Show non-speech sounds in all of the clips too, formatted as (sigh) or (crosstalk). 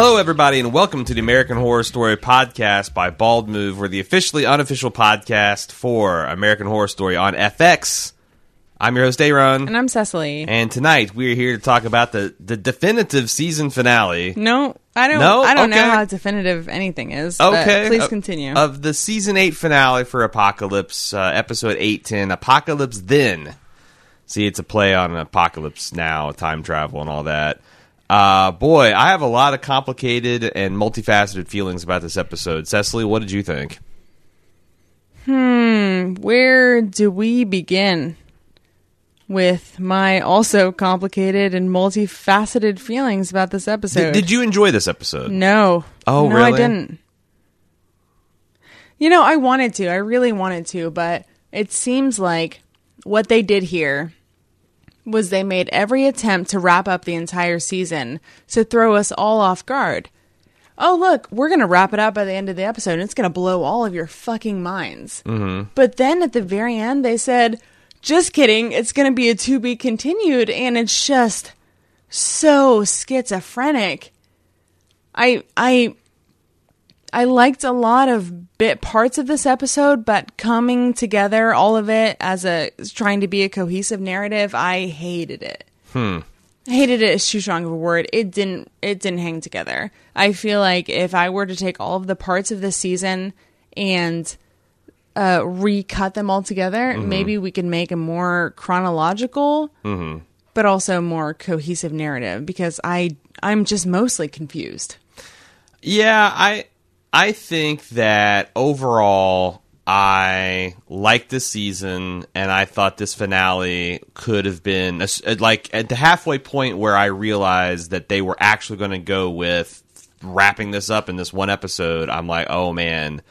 Hello, everybody, and welcome to the American Horror Story podcast by Bald Move. We're the officially unofficial podcast for American Horror Story on FX. I'm your host, Aaron. And I'm Cecily. And tonight we are here to talk about the, the definitive season finale. No, I don't. No? I don't Okay. know how definitive anything is. Okay. please continue. Of the season 8 finale for Apocalypse, uh, episode 810, Apocalypse Then. See, it's a play on Apocalypse Now, time travel, and all that. Uh, boy, I have a lot of complicated and multifaceted feelings about this episode. Cecily, what did you think? Hmm, where do we begin with my also complicated and multifaceted feelings about this episode? Did, did you enjoy this episode? No. Oh, no, really? I didn't. You know, I wanted to. I really wanted to, but it seems like what they did here was they made every attempt to wrap up the entire season to throw us all off guard. Oh, look, we're going to wrap it up by the end of the episode and it's going to blow all of your fucking minds. Mm-hmm. But then at the very end, they said, just kidding, it's going to be a to be continued. And it's just so schizophrenic. I, I, I liked a lot of bit parts of this episode, but coming together, all of it as a trying to be a cohesive narrative, I hated it. Hmm. Hated it is too strong of a word. It didn't. It didn't hang together. I feel like if I were to take all of the parts of this season and uh, recut them all together, maybe we could make a more chronological, but also more cohesive narrative. Because I, I'm just mostly confused. Yeah, I I think that overall I liked this season and I thought this finale could have been a like at the halfway point where I realized that they were actually going to go with wrapping this up in this one episode. I'm like, "Oh man."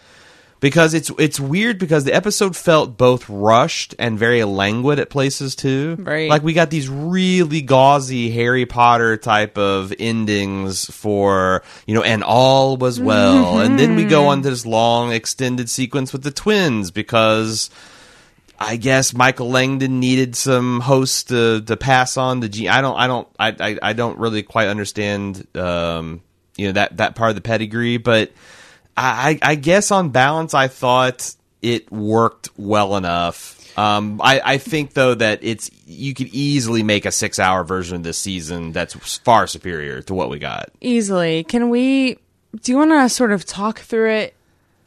Because it's it's weird because the episode felt both rushed and very languid at places too. Right. Like we got these really gauzy Harry Potter type of endings for, you know, and all was well. and then we go on to this long extended sequence with the twins because I guess Michael Langdon needed some hosts to, to pass on the gene. I don't, I don't, I, I, I don't really quite understand, um, you know, that, that part of the pedigree, but I, I guess on balance, I thought it worked well enough. Um, I, I think though that it's you could easily make a six hour version of this season that's far superior to what we got. easily. Can we? Do you want to sort of talk through it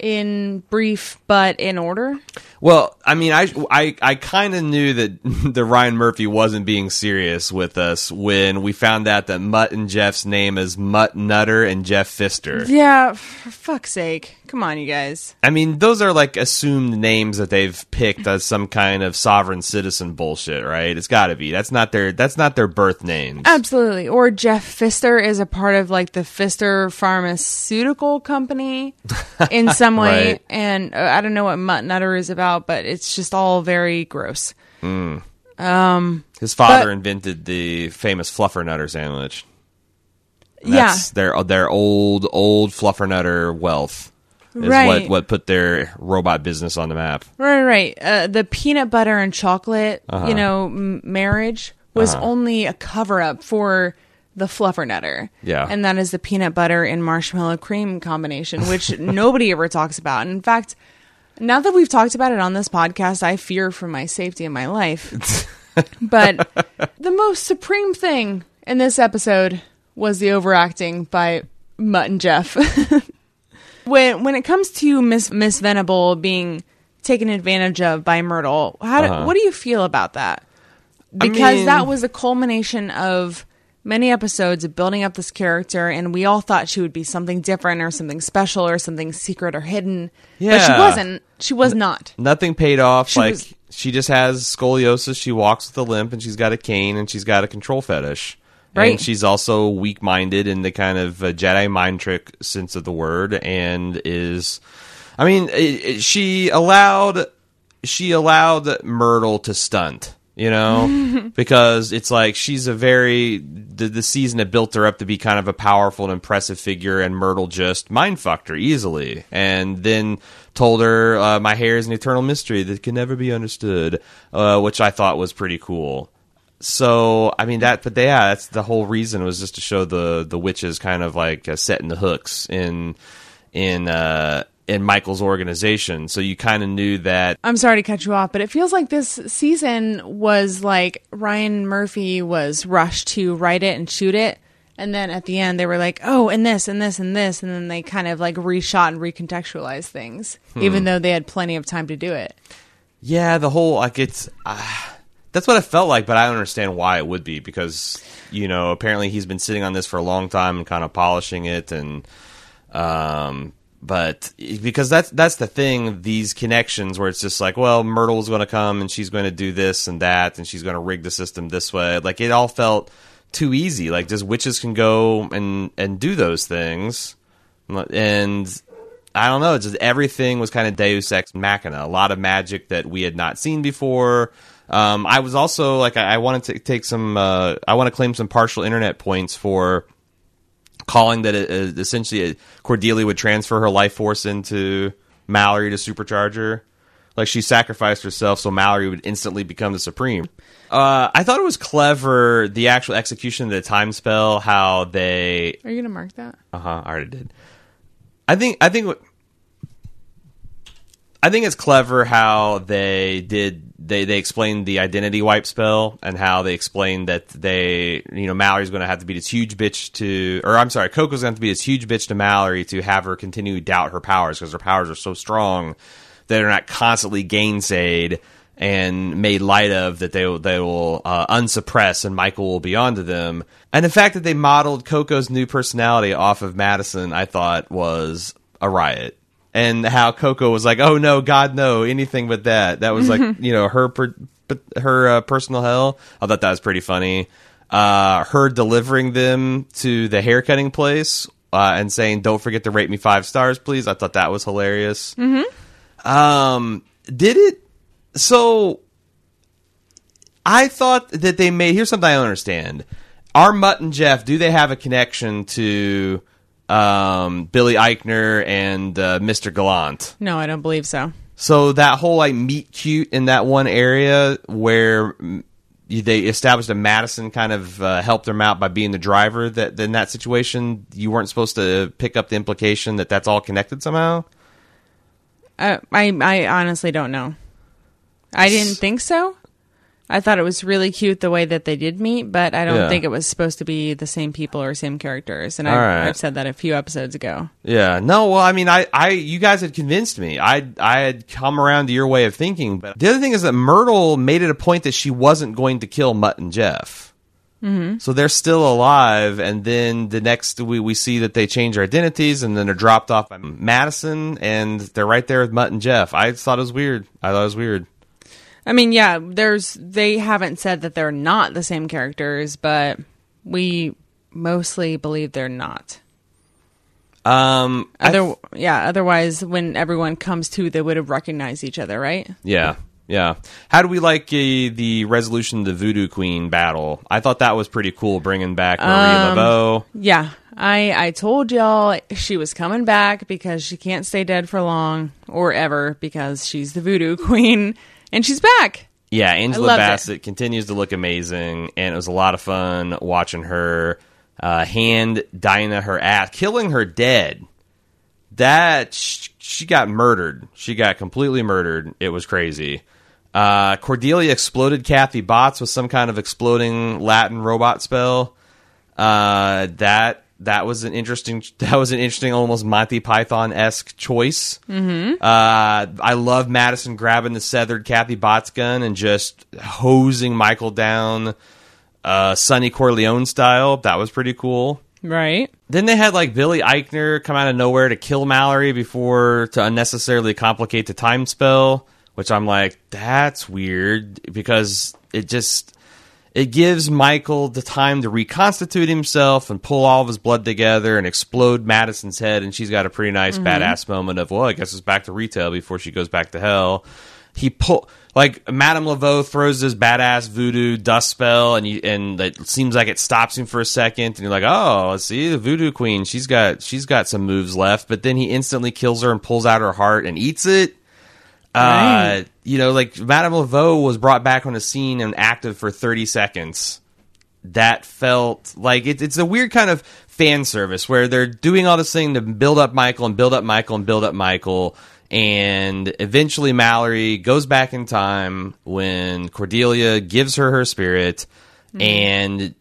in brief, but in order? Well, I mean, I I, I kind of knew that (laughs) the Ryan Murphy wasn't being serious with us when we found out that Mutt and Jeff's name is Mutt Nutter and Jeff Pfister. Yeah, for fuck's sake! Come on, you guys. I mean, those are like assumed names that they've picked as some kind of sovereign citizen bullshit, right? It's got to be. That's not their. That's not their birth names. Absolutely. Or Jeff Pfister is a part of like the Fister Pharmaceutical Company (laughs) in some way, Right. and uh, I don't know what Mutt Nutter is about, but it's just all very gross. Um, His father But- invented the famous Fluffernutter sandwich. Yeah, their their old old Fluffernutter wealth is Right. what what put their robot business on the map. Right, right. Uh, the peanut butter and chocolate, Uh-huh. you know, m- marriage was only a cover up for the fluffernutter. Yeah. And that is the peanut butter and marshmallow cream combination, which (laughs) nobody ever talks about. And in fact, now that we've talked about it on this podcast, I fear for my safety in my life. (laughs) but the most supreme thing in this episode was the overacting by Mutt and Jeff. (laughs) when when it comes to Miss Miss Venable being taken advantage of by Myrtle, how do, Uh-huh. what do you feel about that? Because mean- that was a culmination of many episodes of building up this character, and we all thought she would be something different or something special or something secret or hidden. But she wasn't. She was not. Nothing paid off. She like was- she just has scoliosis. She walks with a limp, and she's got a cane, and she's got a control fetish. Right. And she's also weak minded in the kind of uh, Jedi mind trick sense of the word, and is, I mean, it, it- she allowed she allowed Myrtle to stunt. You know, (laughs) because it's like she's a very the, the season had built her up to be kind of a powerful and impressive figure, and Myrtle just mind fucked her easily, and then told her uh, my hair is an eternal mystery that can never be understood, uh, which I thought was pretty cool. So I mean that, but yeah, that's the whole reason was just to show the the witches kind of like uh, setting the hooks in in uh in Michael's organization. So you kind of knew that I'm sorry to cut you off, but it feels like this season was like Ryan Murphy was rushed to write it and shoot it. And then at the end, they were like, oh, and this, and this, and this. And then they kind of like reshot and recontextualized things, even though they had plenty of time to do it. yeah, the whole like it's uh, that's what it felt like, but I don't understand why it would be because you know apparently he's been sitting on this for a long time and kind of polishing it and um but because that's that's the thing these connections where it's just like well Myrtle's going to come and she's going to do this and that and she's going to rig the system this way like it all felt too easy like just witches can go and and do those things and I don't know. Just everything was kind of Deus ex machina. A lot of magic that we had not seen before. Um, I was also like, I, I wanted to take some. Uh, I want to claim some partial internet points for calling that it, uh, essentially uh, Cordelia would transfer her life force into Mallory to supercharge her. Like she sacrificed herself so Mallory would instantly become the Supreme. Uh, I thought it was clever the actual execution of the time spell. How they Are you going to mark that? uh huh. I already did. I think. I think. I think it's clever how they did. They they explained the identity wipe spell and how they explained that they you know Mallory's going to have to be this huge bitch to or I'm sorry Coco's going to have to be this huge bitch to Mallory to have her continue to doubt her powers because her powers are so strong that they're not constantly gainsaid and made light of that they will they will uh, unsuppress and Michael will be onto them. And the fact that they modeled Coco's new personality off of Madison, I thought was a riot. And how Coco was like, "Oh no, God no, anything but that." That was like (laughs) you know her per, her uh, personal hell. I thought that was pretty funny. Uh, her delivering them to the haircutting place uh, and saying, "Don't forget to rate me five stars, please." I thought that was hilarious. Um, did it? So I thought that they made. Here's something I don't understand. Are Mutt and Jeff? Do they have a connection to um, Billy Eichner and uh, Mr. Gallant? No, I don't believe so. So that whole like meet cute in that one area where they established a Madison kind of uh, helped them out by being the driver. That in that situation, you weren't supposed to pick up the implication that that's all connected somehow. Uh, I I honestly don't know. I didn't think so. I thought it was really cute the way that they did meet, but I don't Yeah. think it was supposed to be the same people or same characters. And All I, right. I've said that a few episodes ago. Yeah, no. Well, I mean, I, I, you guys had convinced me. I, I had come around to your way of thinking. But the other thing is that Myrtle made it a point that she wasn't going to kill Mutt and Jeff. Mm-hmm. So they're still alive, and then the next we we see that they change their identities, and then they're dropped off by Madison, and they're right there with Mutt and Jeff. I thought it was weird. I thought it was weird. I mean, yeah, there's they haven't said that they're not the same characters, but we mostly believe they're not. Um, Other, yeah. Otherwise, when everyone comes to, they would have recognized each other, right? Yeah, yeah. How do we like uh, the resolution of the Voodoo Queen battle? I thought that was pretty cool, bringing back Maria Laveau. Yeah, I I told y'all she was coming back because she can't stay dead for long or ever because she's the voodoo (laughs) queen and she's back. Yeah, Angela loved it. Bassett continues to look amazing, and it was a lot of fun watching her uh, hand Dinah her ass, killing her dead. That sh- she got murdered. She got completely murdered. It was crazy. Uh, Cordelia exploded Kathy Botts with some kind of exploding Latin robot spell. Uh, that that was an interesting. (laughs) That was an interesting, almost Monty Python esque choice. Mm-hmm. Uh, I love Madison grabbing the severed Kathy Botts gun and just hosing Michael down, uh, Sonny Corleone style. That was pretty cool. Right. Then they had like Billy Eichner come out of nowhere to kill Mallory before to unnecessarily complicate the time spell, which I'm like, that's weird because it just it gives Michael the time to reconstitute himself and pull all of his blood together and explode Madison's head, and she's got a pretty nice mm-hmm. badass moment of, well, I guess it's back to retail before she goes back to hell. He pull like Madame Laveau throws this badass voodoo dust spell, and you, and it seems like it stops him for a second, and you're like, oh, see the voodoo queen, she's got she's got some moves left, but then he instantly kills her and pulls out her heart and eats it. Uh, you know, like Madame Laveau was brought back on the scene and active for 30 seconds. That felt like it, it's a weird kind of fan service where they're doing all this thing to build up Michael and build up Michael and build up Michael. And eventually, Mallory goes back in time when Cordelia gives her her spirit, and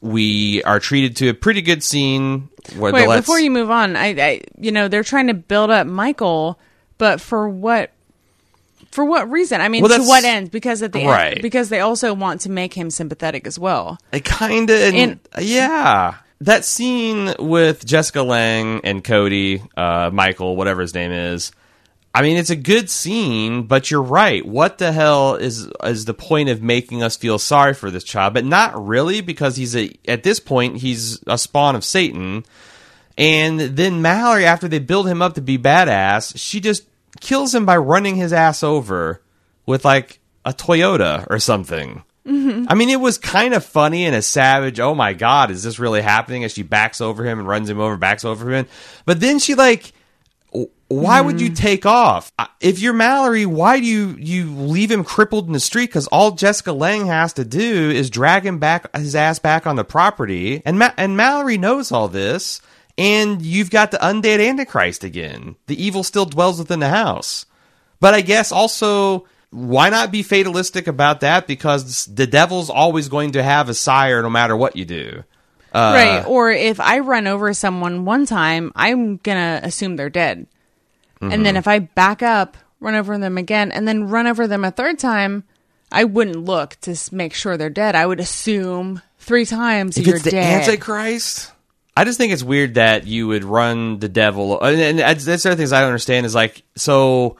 we are treated to a pretty good scene where Wait, before you move on, I, I, you know, they're trying to build up Michael, but for what? For what reason? I mean, Well, to what end? Because at the Right. end, because they also want to make him sympathetic as well. I kind of, And- yeah. That scene with Jessica Lange and Cody, uh, Michael, whatever his name is. I mean, it's a good scene, but you're right. What the hell is is the point of making us feel sorry for this child? But not really, because he's a at this point he's a spawn of Satan. And then Mallory, after they build him up to be badass, she just kills him by running his ass over with like a Toyota or something. Mm-hmm. I mean, it was kind of funny and a savage. Oh my god, is this really happening? As she backs over him and runs him over, backs over him. But then she like, why would you mm-hmm. take off if you're Mallory? Why do you you leave him crippled in the street? Because all Jessica Lange has to do is drag him back his ass back on the property, and Ma- and Mallory knows all this. And you've got the undead Antichrist again. The evil still dwells within the house. But I guess also, why not be fatalistic about that? Because the devil's always going to have a sire no matter what you do. Uh, right. Or if I run over someone one time, I'm gonna assume they're dead, and Mm-hmm. then if I back up, run over them again, and then run over them a third time, I wouldn't look to make sure they're dead. I would assume three times If you're it's the dead. Antichrist, I just think it's weird that you would run the devil. And, and that's the other things I don't understand is like, so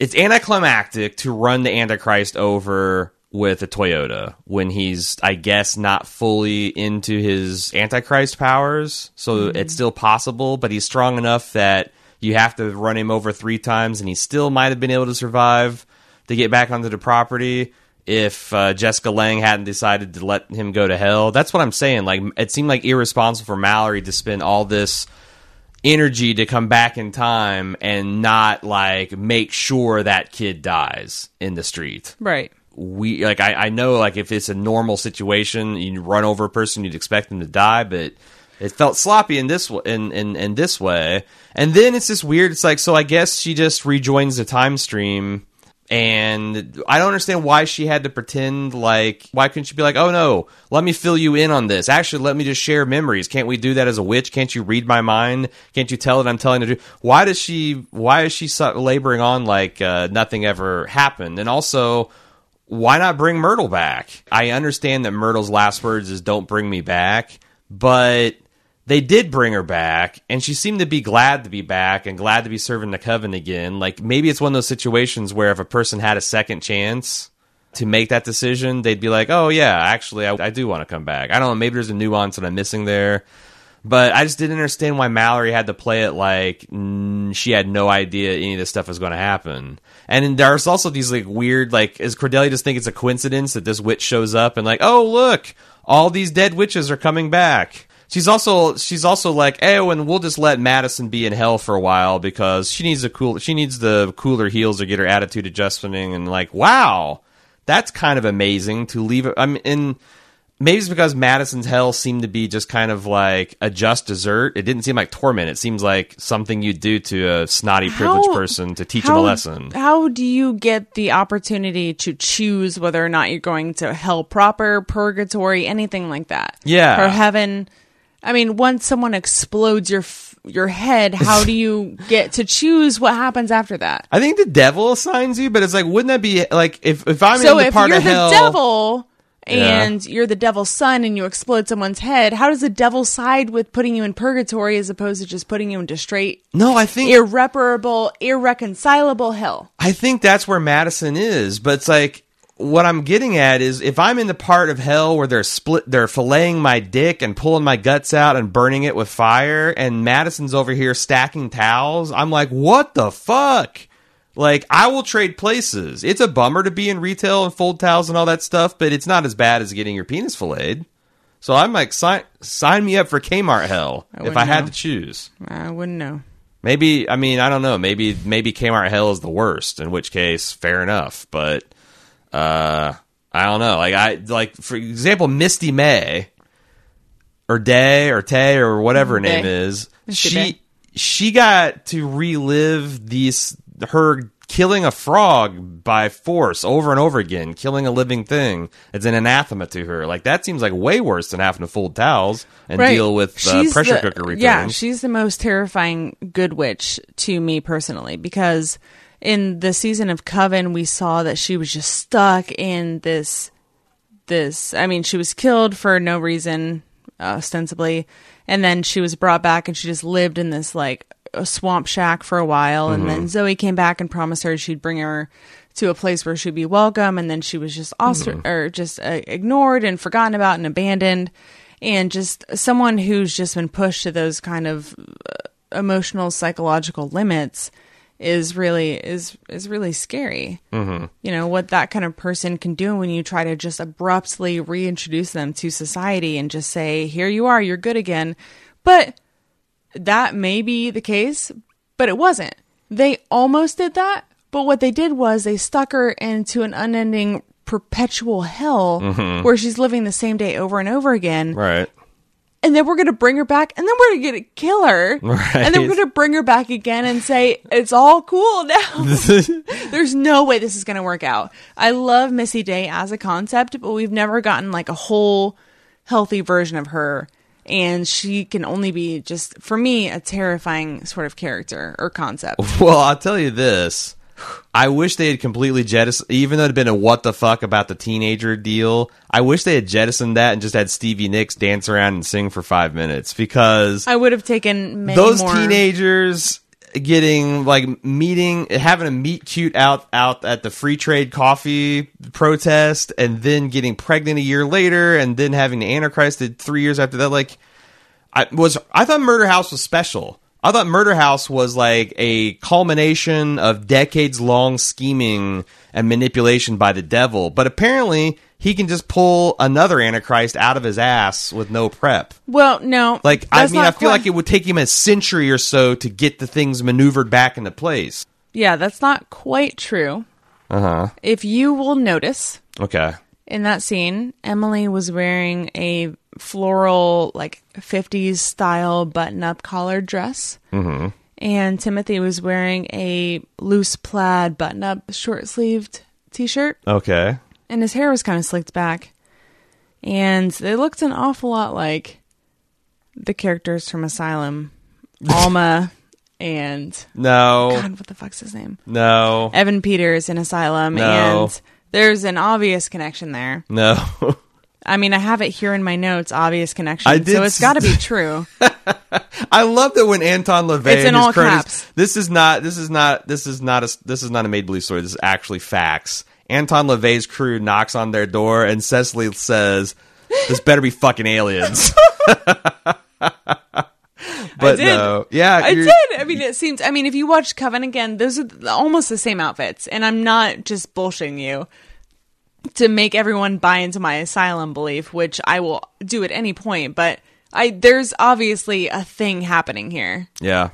it's anticlimactic to run the Antichrist over with a Toyota when he's, I guess, not fully into his Antichrist powers. So Mm-hmm. it's still possible, but he's strong enough that you have to run him over three times, and he still might have been able to survive to get back onto the property if uh, Jessica Lange hadn't decided to let him go to hell. That's what I'm saying. Like it seemed like irresponsible for Mallory to spend all this energy to come back in time and not like make sure that kid dies in the street. right. We like I, I know like if it's a normal situation, you run over a person, you'd expect them to die, but it felt sloppy in this in, in in this way. And then it's just weird. It's like so I guess she just rejoins the time stream and I don't understand why she had to pretend like why couldn't she be like, "Oh no, let me fill you in on this. Actually, let me just share memories. Can't we do that as a witch? Can't you read my mind? Can't you tell that I'm telling the truth?" Why does she why is she laboring on like uh, nothing ever happened? And also, why not bring Myrtle back? I understand that Myrtle's last words is "Don't bring me back," but they did bring her back, and she seemed to be glad to be back and glad to be serving the coven again. Like maybe it's one of those situations where if a person had a second chance to make that decision, they'd be like, "Oh yeah, actually, I, I do want to come back." I don't know. Maybe there's a nuance that I'm missing there. But I just didn't understand why Mallory had to play it like mm, she had no idea any of this stuff was going to happen. And there's also these like weird, like, is Cordelia just think it's a coincidence that this witch shows up and like, oh look, all these dead witches are coming back. She's also she's also like, oh, and we'll just let Madison be in hell for a while because she needs a cool she needs the cooler heels to get her attitude adjusting and like, wow, that's kind of amazing to leave. it- I mean, and maybe it's because Madison's hell seemed to be just kind of like a just dessert. It didn't seem like torment. It seems like something you'd do to a snotty, privileged How- person to teach them a lesson. How do you get the opportunity to choose whether or not you're going to hell proper, purgatory, anything like that? Yeah. Or heaven? I mean, once someone explodes your f- your head, how do you (laughs) get to choose what happens after that? I think the devil assigns you, but it's like, wouldn't that be like if if I'm so in the if part you're of the hell? devil Yeah. and you're the devil's son and you explode someone's head, how does the devil side with putting you in purgatory as opposed to just putting you into straight no, I think irreparable, irreconcilable hell? I think that's where Madison is, but it's like what I'm getting at is if I'm in the part of hell where they're split, they're filleting my dick and pulling my guts out and burning it with fire, and Madison's over here stacking towels. I'm like, what the fuck? Like, I will trade places. It's a bummer to be in retail and fold towels and all that stuff, but it's not as bad as getting your penis filleted. So I'm like, sign sign me up for Kmart hell if wouldn't I had to choose. I wouldn't know. Maybe I mean I don't know. Maybe maybe Kmart Hell is the worst. In which case, fair enough. But uh, I don't know. Like I like for example, Misty May or Day or Tay or whatever her Day. name is. Misty she Day. she got to relive these her killing a frog by force over and over again, killing a living thing. It's an anathema to her. Like that seems like way worse than having to fold towels and deal with uh, pressure the- cooker returns. Yeah, she's the most terrifying good witch to me personally because in the season of Coven we saw that she was just stuck in this this I mean she was killed for no reason uh, ostensibly and then she was brought back and she just lived in this like a swamp shack for a while and then Zoe came back and promised her she'd bring her to a place where she'd be welcome and then she was just ostr- or just uh, ignored and forgotten about and abandoned and just someone who's just been pushed to those kind of uh, emotional psychological limits is really is is really scary. Mm-hmm. you know what that kind of person can do when you try to just abruptly reintroduce them to society and just say here you are you're good again. But that may be the case but it wasn't. They almost did that but what they did was they stuck her into an unending perpetual hell where she's living the same day over and over again. Right. And then we're gonna bring her back, and then we're gonna kill her, Right. and then we're gonna bring her back again and say it's all cool now. (laughs) There's no way this is gonna work out. I love Misty Day as a concept, but we've never gotten like a whole healthy version of her, and she can only be just for me a terrifying sort of character or concept. (laughs) Well, I'll tell you this. I wish they had completely jettisoned, even though it had been a what the fuck about the teenager deal. I wish they had jettisoned that and just had Stevie Nicks dance around and sing for five minutes because I would have taken those more. teenagers getting like meeting having a meet cute out out at the free trade coffee protest and then getting pregnant a year later and then having the antichrist three years after that like I was I thought Murder House was special. I thought Murder House was like a culmination of decades long scheming and manipulation by the devil, but apparently he can just pull another antichrist out of his ass with no prep. Well, no, Like I mean, I feel quite- like it would take him a century or so to get the things maneuvered back into place. yeah, that's not quite true. Uh huh. If you will notice, Okay. in that scene, Emily was wearing a floral, like 50s style button up collared dress. Mm-hmm. And Timothy was wearing a loose plaid button up short sleeved t shirt. Okay. And his hair was kind of slicked back. And they looked an awful lot like the characters from Asylum Alma (laughs) and. No. God, what the fuck's his name? No. Evan Peters in Asylum. No. And there's an obvious connection there. No. (laughs) I mean, I have it here in my notes, obvious connection. I did so it's got to be (laughs) true. I love that when Anton LaVey It's in all caps. This is not. This is not. This is not a. This is not a made believe story. This is actually facts. Anton LaVey's crew knocks on their door, and Cecily says, "This better be fucking aliens." (laughs) (laughs) but did. no, yeah, I did. I mean, it seems. I mean, if you watch Coven again, those are almost the same outfits, and I'm not just bullshitting you to make everyone buy into my asylum belief, which I will do at any point. But I there's obviously a thing happening here, Yeah,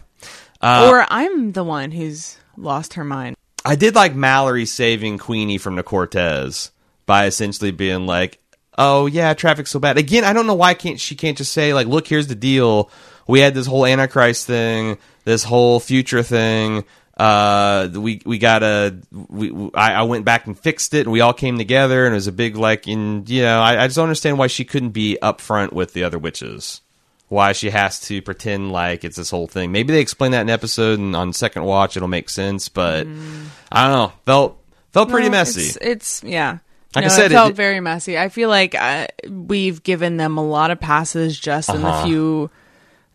Uh, or I'm the one who's lost her mind. I did like Mallory saving Queenie from the Cortez by essentially being like, "Oh yeah, traffic's so bad." Again, I don't know why can't she can't just say like, "Look, here's the deal. We had this whole Antichrist thing, this whole future thing. Uh, we we gotta. We, we- I, I went back and fixed it, and we all came together, and it was a big like. In you know, I, I just don't understand why she couldn't be upfront with the other witches." Why she has to pretend like it's this whole thing? Maybe they explain that in an episode, and on second watch it'll make sense. But I don't know. Felt felt pretty No, messy. It's, it's yeah. Like I said, it felt it- very messy. I feel like uh, we've given them a lot of passes just in the Uh-huh. few,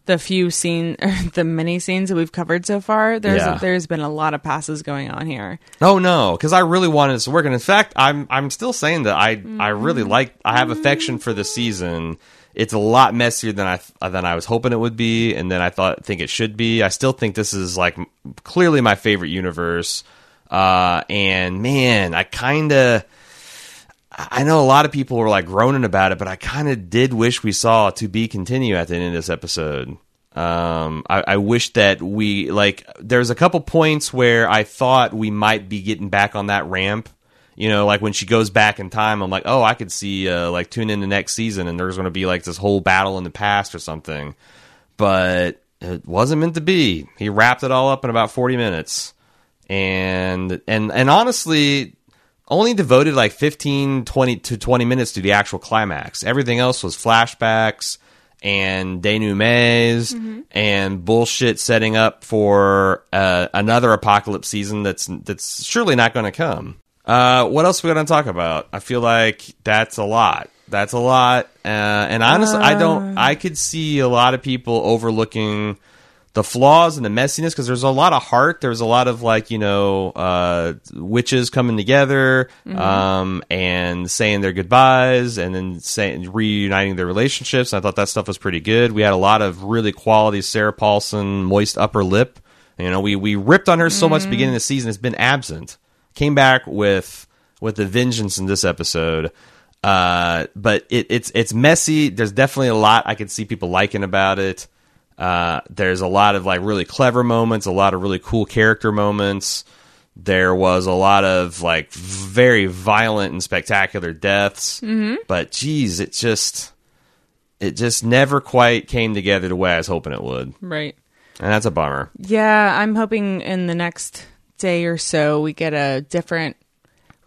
the few scene, (laughs) or the many scenes that we've covered so far. There's Yeah. there's been a lot of passes going on here. Oh no, because I really wanted this to work, and in fact, I'm I'm still saying that I I really like I have affection for the season. It's a lot messier than I than I was hoping it would be, and then I thought think it should be. I still think this is like clearly my favorite universe. Uh, and man, I kind of. I know a lot of people were like groaning about it, but I kind of did wish we saw to be continue at the end of this episode. Um, I, I wish that we like. There's a couple points where I thought we might be getting back on that ramp. You know, like when she goes back in time, I'm like, oh, I could see uh, like tune in the next season, and there's going to be like this whole battle in the past or something. But it wasn't meant to be. He wrapped it all up in about 40 minutes, and and and honestly, only devoted like 15, 20 to 20 minutes to the actual climax. Everything else was flashbacks and denouements and bullshit setting up for uh, another apocalypse season that's that's surely not going to come. Uh, what else are we going to talk about? I feel like that's a lot. That's a lot. Uh, and honestly, I don't. I could see a lot of people overlooking the flaws and the messiness because there's a lot of heart. There's a lot of like you know uh, witches coming together um, and saying their goodbyes and then saying reuniting their relationships. I thought that stuff was pretty good. We had a lot of really quality Sarah Paulson moist upper lip. You know, we we ripped on her so much beginning of the season. It's been absent. Came back with with the vengeance in this episode. Uh, but it, it's it's messy. There's definitely a lot I could see people liking about it. Uh, there's a lot of like really clever moments, a lot of really cool character moments. There was a lot of like very violent and spectacular deaths. Mm-hmm. But geez, it just it just never quite came together the way I was hoping it would, Right. and that's a bummer. Yeah, I'm hoping in the next day or so we get a different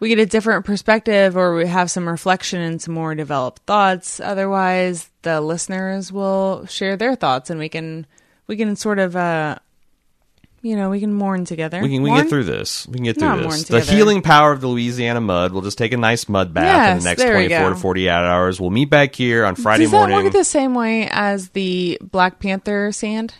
we get a different perspective or we have some reflection and some more developed thoughts. Otherwise, the listeners will share their thoughts and we can we can sort of uh you know, we can mourn together. We can we Mourn? get through this. We can get through Not this. The healing power of the Louisiana mud. We'll just take a nice mud bath in the next 24 to 48 hours. We'll meet back here on Friday morning. Does that work the same way as the Black Panther sand?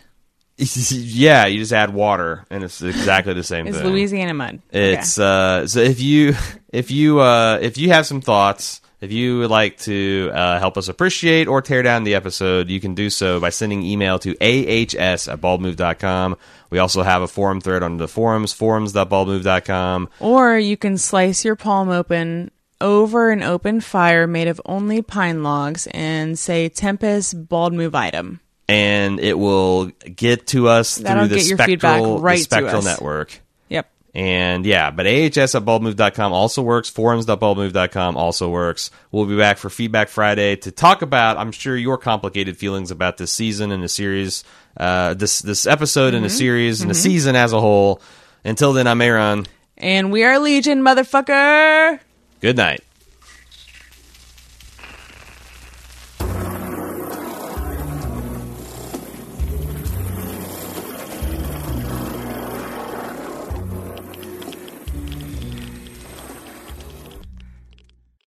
Yeah, you just add water, and it's exactly the same Is thing. Louisiana mud? Okay. It's uh, so if you if you uh, if you have some thoughts, if you would like to uh, help us appreciate or tear down the episode, you can do so by sending email to ahs at baldmove.com. We also have a forum thread on the forums, forums.baldmove.com. Or you can slice your palm open over an open fire made of only pine logs and say Tempest bald move item. And it will get to us That'll through the get your feedback spectral, right the spectral network. Yep. And yeah, but ahs at baldmove.com also works. Forums.baldmove.com also works. We'll be back for Feedback Friday to talk about, I'm sure, your complicated feelings about this season and the series, uh, this this episode and the series and the season as a whole. Until then, I'm Aaron. And we are Legion, motherfucker! Good night.